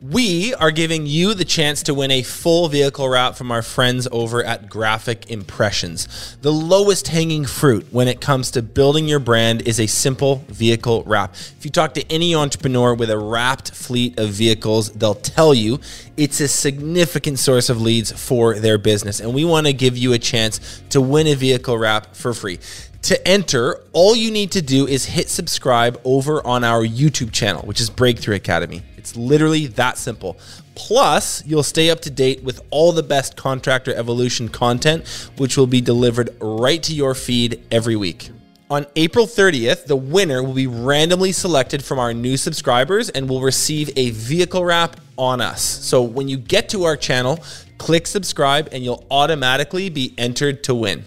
We are giving you the chance to win a full vehicle wrap from our friends over at Graphic Impressions. The lowest hanging fruit when it comes to building your brand is a simple vehicle wrap. If you talk to any entrepreneur with a wrapped fleet of vehicles, they'll tell you it's a significant source of leads for their business. And we want to give you a chance to win a vehicle wrap for free. To enter, all you need to do is hit subscribe over on our YouTube channel, which is Breakthrough Academy. It's literally that simple. Plus, you'll stay up to date with all the best Contractor Evolution content, which will be delivered right to your feed every week. On April 30th, the winner will be randomly selected from our new subscribers and will receive a vehicle wrap on us. So when you get to our channel, click subscribe and you'll automatically be entered to win.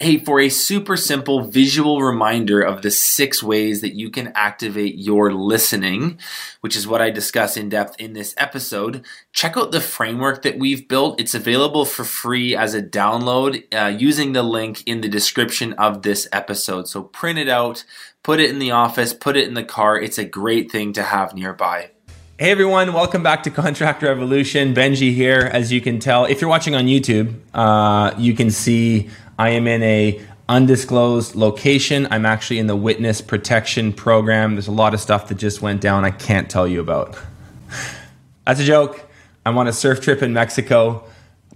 Hey, for a super simple visual reminder of the six ways that you can activate your listening, which is what I discuss in depth in this episode, check out the framework that we've built. It's available for free as a download uh, using the link in the description of this episode. So print it out, put it in the office, put it in the car. It's a great thing to have nearby. Hey everyone, welcome back to Contractor Evolution. Benji here. As you can tell, if you're watching on YouTube, uh, you can see I am in a undisclosed location. I'm actually in the witness protection program. There's a lot of stuff that just went down I can't tell you about. That's a joke. I'm on a surf trip in Mexico,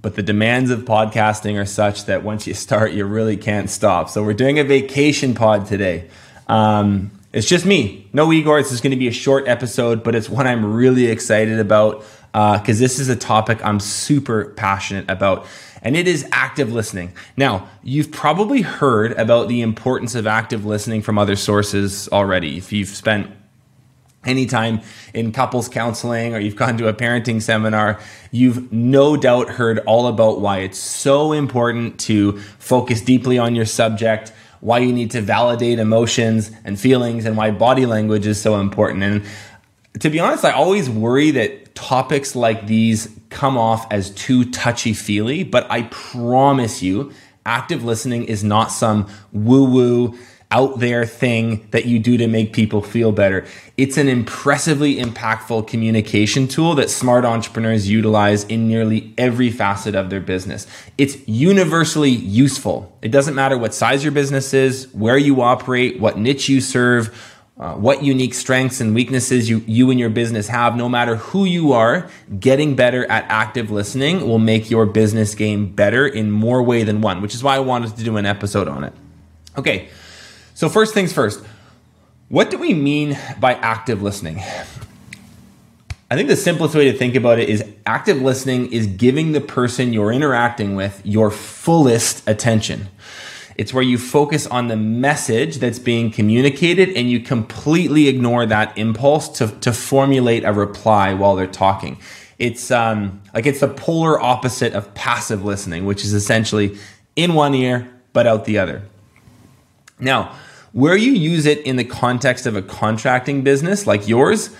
but the demands of podcasting are such that once you start, you really can't stop. So we're doing a vacation pod today. Um, it's just me, no Igor. This is going to be a short episode, but it's one I'm really excited about because uh, this is a topic I'm super passionate about and it is active listening. Now, you've probably heard about the importance of active listening from other sources already. If you've spent any time in couples counseling or you've gone to a parenting seminar, you've no doubt heard all about why it's so important to focus deeply on your subject, why you need to validate emotions and feelings, and why body language is so important. And to be honest, I always worry that topics like these come off as too touchy feely, but I promise you, active listening is not some woo woo out there thing that you do to make people feel better. It's an impressively impactful communication tool that smart entrepreneurs utilize in nearly every facet of their business. It's universally useful. It doesn't matter what size your business is, where you operate, what niche you serve uh, what unique strengths and weaknesses you, you and your business have, no matter who you are, getting better at active listening will make your business game better in more way than one, which is why I wanted to do an episode on it. Okay, so first things first, what do we mean by active listening? I think the simplest way to think about it is active listening is giving the person you're interacting with your fullest attention. It's where you focus on the message that's being communicated and you completely ignore that impulse to, to formulate a reply while they're talking. It's um, like it's the polar opposite of passive listening, which is essentially in one ear but out the other. Now, where you use it in the context of a contracting business like yours,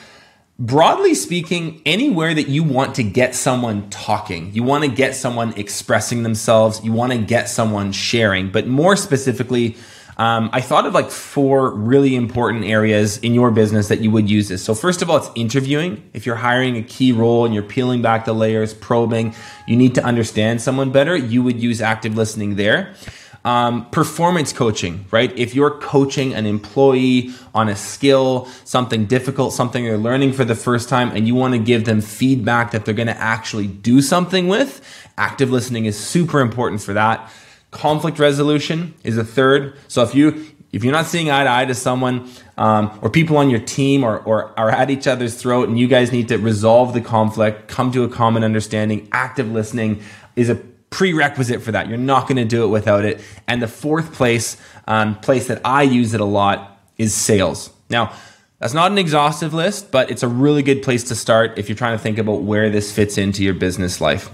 broadly speaking, anywhere that you want to get someone talking, you want to get someone expressing themselves, you want to get someone sharing, but more specifically, um, I thought of like four really important areas in your business that you would use this. So, first of all, it's interviewing. If you're hiring a key role and you're peeling back the layers, probing, you need to understand someone better, you would use active listening there. Um, performance coaching, right? If you're coaching an employee on a skill, something difficult, something they're learning for the first time, and you want to give them feedback that they're going to actually do something with, active listening is super important for that. Conflict resolution is a third. So if you if you're not seeing eye to eye to someone um, or people on your team or, or are at each other's throat and you guys need to resolve the conflict come to a common understanding active listening is a prerequisite for that. You're not going to do it without it. And the fourth place, um, place that I use it a lot is sales. Now, that's not an exhaustive list, but it's a really good place to start if you're trying to think about where this fits into your business life.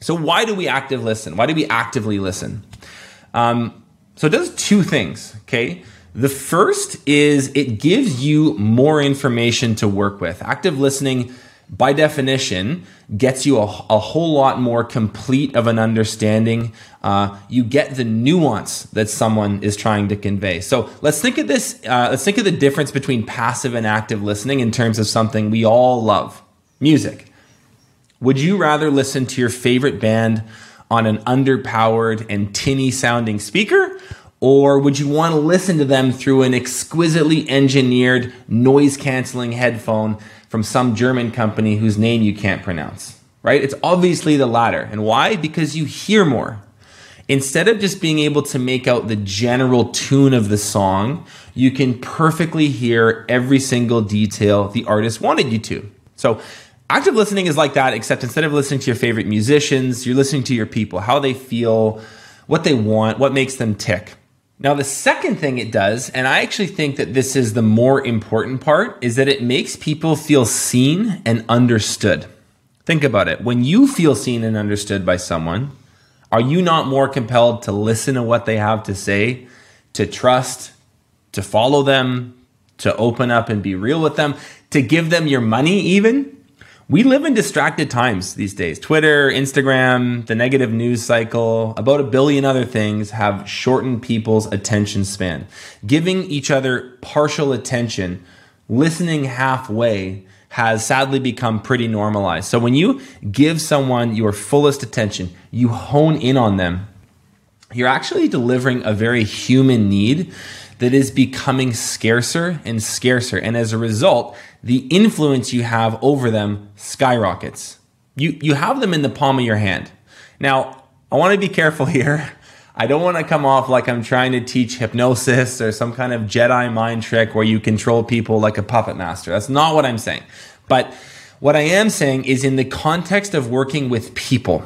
So, why do we active listen? Why do we actively listen? Um, so, it does two things, okay? The first is it gives you more information to work with. Active listening, by definition, gets you a, a whole lot more complete of an understanding. Uh, you get the nuance that someone is trying to convey. So let's think of this. Uh, let's think of the difference between passive and active listening in terms of something we all love: music. Would you rather listen to your favorite band on an underpowered and tinny sounding speaker? Or would you want to listen to them through an exquisitely engineered noise canceling headphone from some German company whose name you can't pronounce? Right? It's obviously the latter. And why? Because you hear more. Instead of just being able to make out the general tune of the song, you can perfectly hear every single detail the artist wanted you to. So, active listening is like that, except instead of listening to your favorite musicians, you're listening to your people, how they feel, what they want, what makes them tick. Now, the second thing it does, and I actually think that this is the more important part, is that it makes people feel seen and understood. Think about it. When you feel seen and understood by someone, are you not more compelled to listen to what they have to say, to trust, to follow them, to open up and be real with them, to give them your money, even? We live in distracted times these days. Twitter, Instagram, the negative news cycle, about a billion other things have shortened people's attention span. Giving each other partial attention, listening halfway, has sadly become pretty normalized. So when you give someone your fullest attention, you hone in on them, you're actually delivering a very human need that is becoming scarcer and scarcer. And as a result, the influence you have over them skyrockets. You, you have them in the palm of your hand. Now, I want to be careful here. I don't want to come off like I'm trying to teach hypnosis or some kind of Jedi mind trick where you control people like a puppet master. That's not what I'm saying. But what I am saying is in the context of working with people,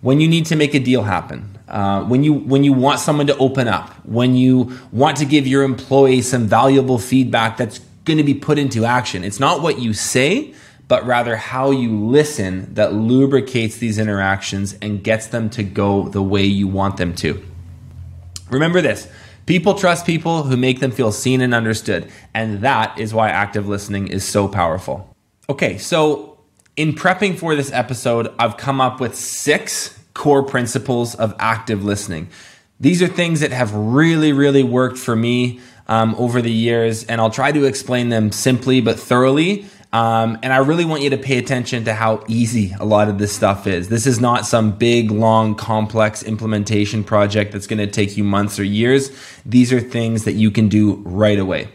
when you need to make a deal happen, uh, when you when you want someone to open up, when you want to give your employee some valuable feedback that's going to be put into action. It's not what you say, but rather how you listen that lubricates these interactions and gets them to go the way you want them to. Remember this people trust people who make them feel seen and understood, and that is why active listening is so powerful. Okay, so in prepping for this episode, I've come up with six core principles of active listening. These are things that have really, really worked for me um, over the years, and I'll try to explain them simply but thoroughly. Um, and I really want you to pay attention to how easy a lot of this stuff is. This is not some big, long, complex implementation project that's going to take you months or years. These are things that you can do right away.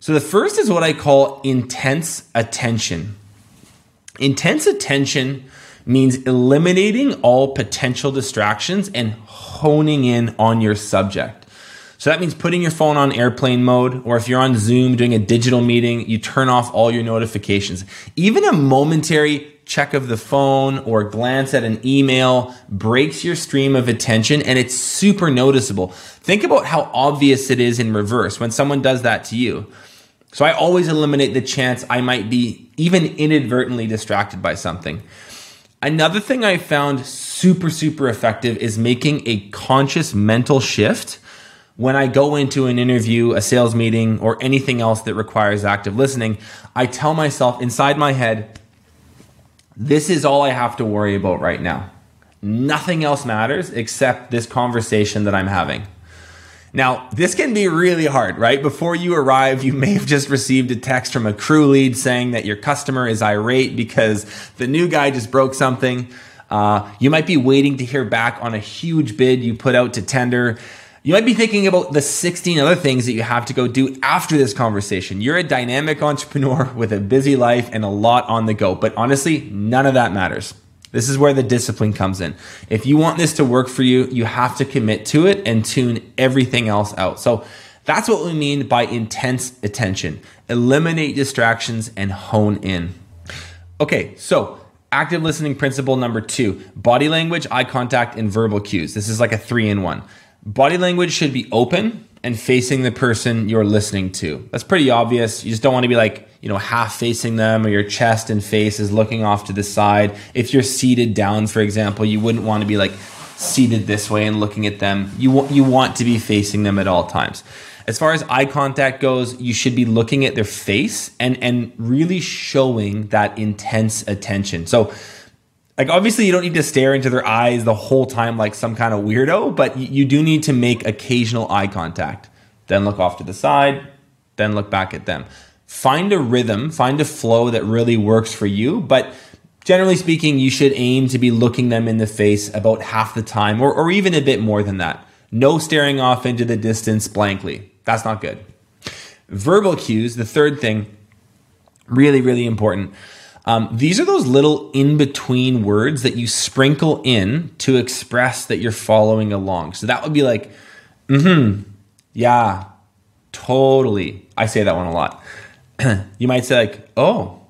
So the first is what I call intense attention. Intense attention means eliminating all potential distractions and honing in on your subject. So that means putting your phone on airplane mode, or if you're on Zoom doing a digital meeting, you turn off all your notifications. Even a momentary check of the phone or glance at an email breaks your stream of attention and it's super noticeable. Think about how obvious it is in reverse when someone does that to you. So I always eliminate the chance I might be even inadvertently distracted by something. Another thing I found super, super effective is making a conscious mental shift when I go into an interview, a sales meeting, or anything else that requires active listening. I tell myself inside my head, this is all I have to worry about right now. Nothing else matters except this conversation that I'm having. Now, this can be really hard, right? Before you arrive, you may have just received a text from a crew lead saying that your customer is irate because the new guy just broke something. Uh, you might be waiting to hear back on a huge bid you put out to tender. You might be thinking about the 16 other things that you have to go do after this conversation. You're a dynamic entrepreneur with a busy life and a lot on the go, but honestly, none of that matters. This is where the discipline comes in. If you want this to work for you, you have to commit to it and tune everything else out. So that's what we mean by intense attention. Eliminate distractions and hone in. Okay, so active listening principle number two body language, eye contact, and verbal cues. This is like a three in one. Body language should be open, and facing the person you're listening to. That's pretty obvious. You just don't want to be like, you know, half facing them or your chest and face is looking off to the side. If you're seated down, for example, you wouldn't want to be like seated this way and looking at them. You, you want to be facing them at all times. As far as eye contact goes, you should be looking at their face and, and really showing that intense attention. So, like obviously you don't need to stare into their eyes the whole time like some kind of weirdo but you do need to make occasional eye contact. Then look off to the side then look back at them. Find a rhythm find a flow that really works for you but generally speaking you should aim to be looking them in the face about half the time or, or even a bit more than that. No staring off into the distance blankly. That's not good. Verbal cues the third thing really really important um, these are those little in between words that you sprinkle in to express that you're following along. So that would be like, mm hmm, yeah, totally. I say that one a lot. you might say, like, oh,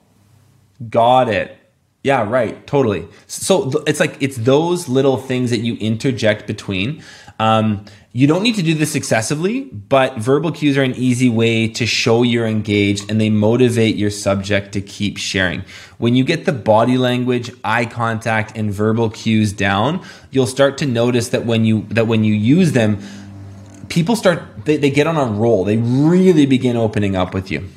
got it. Yeah, right, totally. So it's like, it's those little things that you interject between. Um, you don't need to do this excessively, but verbal cues are an easy way to show you're engaged and they motivate your subject to keep sharing. When you get the body language, eye contact, and verbal cues down, you'll start to notice that when you that when you use them, people start they, they get on a roll. They really begin opening up with you.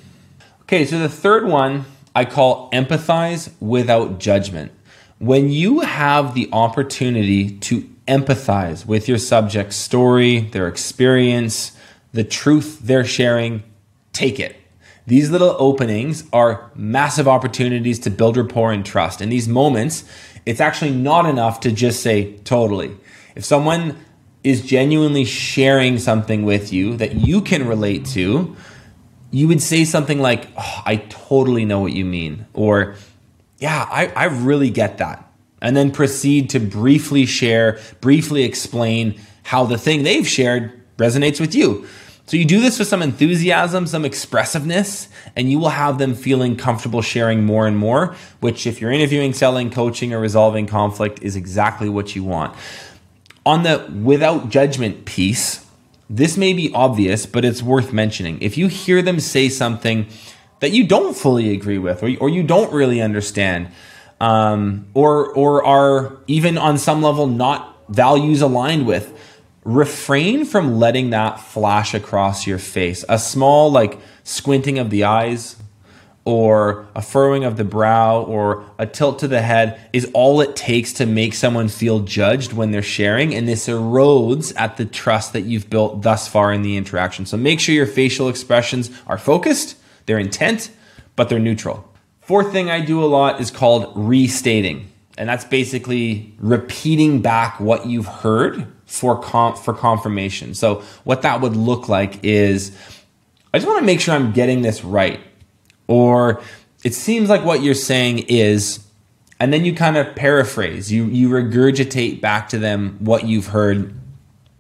Okay, so the third one I call empathize without judgment. When you have the opportunity to empathize with your subject's story, their experience, the truth they're sharing, take it. These little openings are massive opportunities to build rapport and trust. In these moments, it's actually not enough to just say totally. If someone is genuinely sharing something with you that you can relate to, you would say something like, oh, I totally know what you mean. Or, yeah, I, I really get that and then proceed to briefly share, briefly explain how the thing they've shared resonates with you. So you do this with some enthusiasm, some expressiveness, and you will have them feeling comfortable sharing more and more, which if you're interviewing, selling, coaching, or resolving conflict is exactly what you want. On the without judgment piece, this may be obvious, but it's worth mentioning. If you hear them say something that you don't fully agree with or, or you don't really understand, um, or or are even on some level not values aligned with refrain from letting that flash across your face a small like squinting of the eyes or a furrowing of the brow or a tilt to the head is all it takes to make someone feel judged when they're sharing and this erodes at the trust that you've built thus far in the interaction so make sure your facial expressions are focused they're intent but they're neutral Fourth thing I do a lot is called restating. And that's basically repeating back what you've heard for com- for confirmation. So what that would look like is I just want to make sure I'm getting this right. Or it seems like what you're saying is and then you kind of paraphrase. You you regurgitate back to them what you've heard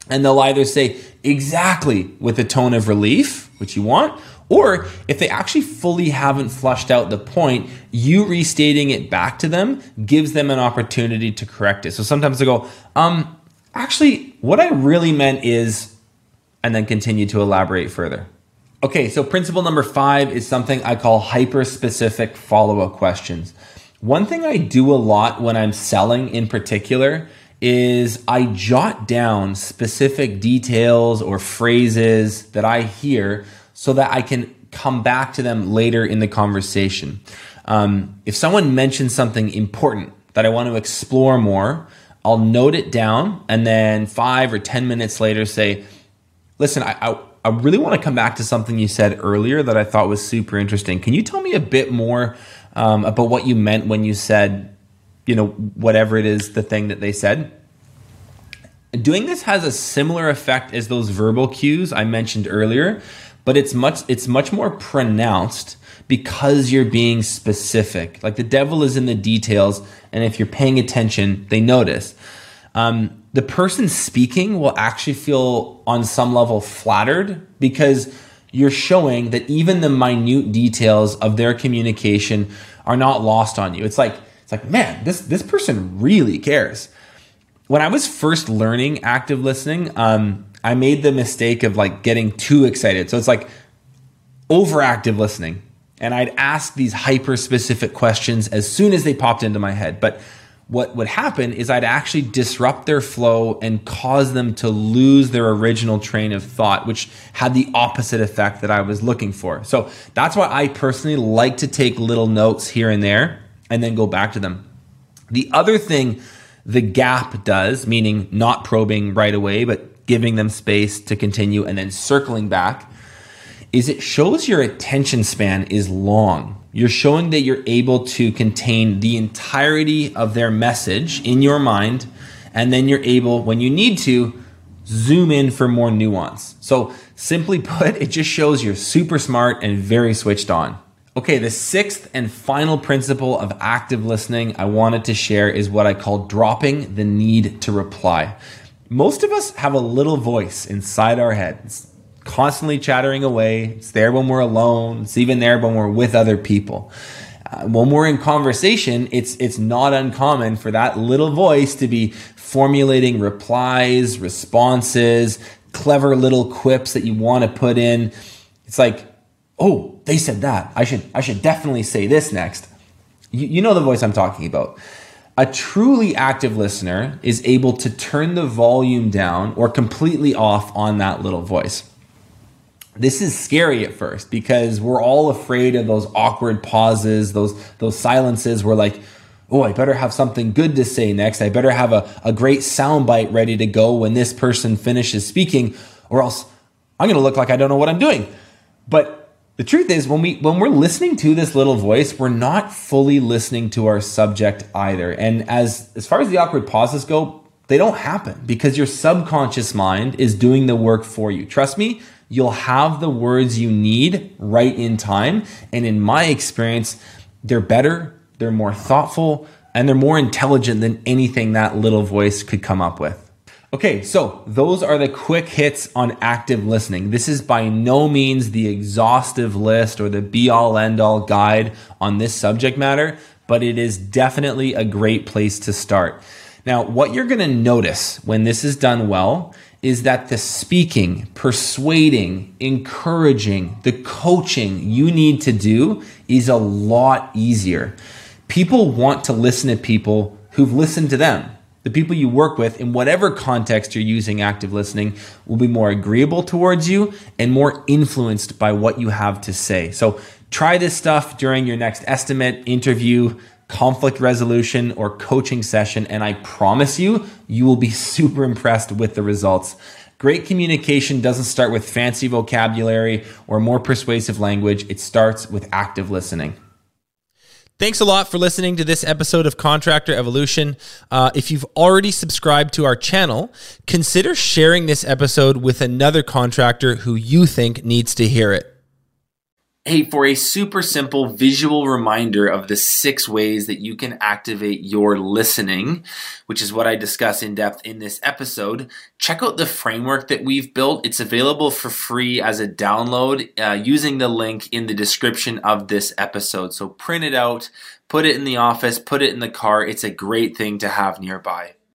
and they'll either say exactly with a tone of relief, which you want, or if they actually fully haven't flushed out the point, you restating it back to them gives them an opportunity to correct it. So sometimes they go, um, actually, what I really meant is, and then continue to elaborate further. Okay, so principle number five is something I call hyper specific follow up questions. One thing I do a lot when I'm selling in particular is I jot down specific details or phrases that I hear so that I can come back to them later in the conversation. Um, if someone mentions something important that I want to explore more, I'll note it down and then five or 10 minutes later say, listen, I, I, I really want to come back to something you said earlier that I thought was super interesting. Can you tell me a bit more um, about what you meant when you said, you know, whatever it is, the thing that they said? Doing this has a similar effect as those verbal cues I mentioned earlier, but it's much it's much more pronounced because you're being specific. Like the devil is in the details, and if you're paying attention, they notice. Um, the person speaking will actually feel on some level flattered because you're showing that even the minute details of their communication are not lost on you. It's like it's like man, this this person really cares. When I was first learning active listening, um, I made the mistake of like getting too excited. So it's like overactive listening. And I'd ask these hyper specific questions as soon as they popped into my head. But what would happen is I'd actually disrupt their flow and cause them to lose their original train of thought, which had the opposite effect that I was looking for. So that's why I personally like to take little notes here and there and then go back to them. The other thing the gap does, meaning not probing right away, but giving them space to continue and then circling back, is it shows your attention span is long. You're showing that you're able to contain the entirety of their message in your mind, and then you're able, when you need to, zoom in for more nuance. So, simply put, it just shows you're super smart and very switched on. Okay, the sixth and final principle of active listening I wanted to share is what I call dropping the need to reply. Most of us have a little voice inside our heads, constantly chattering away. It's there when we're alone. It's even there when we're with other people. Uh, when we're in conversation, it's it's not uncommon for that little voice to be formulating replies, responses, clever little quips that you want to put in. It's like oh, they said that. I should I should definitely say this next. You, you know the voice I'm talking about. A truly active listener is able to turn the volume down or completely off on that little voice. This is scary at first because we're all afraid of those awkward pauses, those those silences where like, oh, I better have something good to say next. I better have a, a great soundbite ready to go when this person finishes speaking, or else I'm gonna look like I don't know what I'm doing. But the truth is when we when we're listening to this little voice we're not fully listening to our subject either and as as far as the awkward pauses go they don't happen because your subconscious mind is doing the work for you trust me you'll have the words you need right in time and in my experience they're better they're more thoughtful and they're more intelligent than anything that little voice could come up with Okay, so those are the quick hits on active listening. This is by no means the exhaustive list or the be all end all guide on this subject matter, but it is definitely a great place to start. Now, what you're going to notice when this is done well is that the speaking, persuading, encouraging, the coaching you need to do is a lot easier. People want to listen to people who've listened to them the people you work with, in whatever context you're using active listening, will be more agreeable towards you and more influenced by what you have to say. So try this stuff during your next estimate, interview, conflict resolution, or coaching session, and I promise you, you will be super impressed with the results. Great communication doesn't start with fancy vocabulary or more persuasive language, it starts with active listening. Thanks a lot for listening to this episode of Contractor Evolution. Uh, if you've already subscribed to our channel, consider sharing this episode with another contractor who you think needs to hear it. Hey, for a super simple visual reminder of the six ways that you can activate your listening, which is what I discuss in depth in this episode, check out the framework that we've built. It's available for free as a download uh, using the link in the description of this episode. So print it out, put it in the office, put it in the car. It's a great thing to have nearby.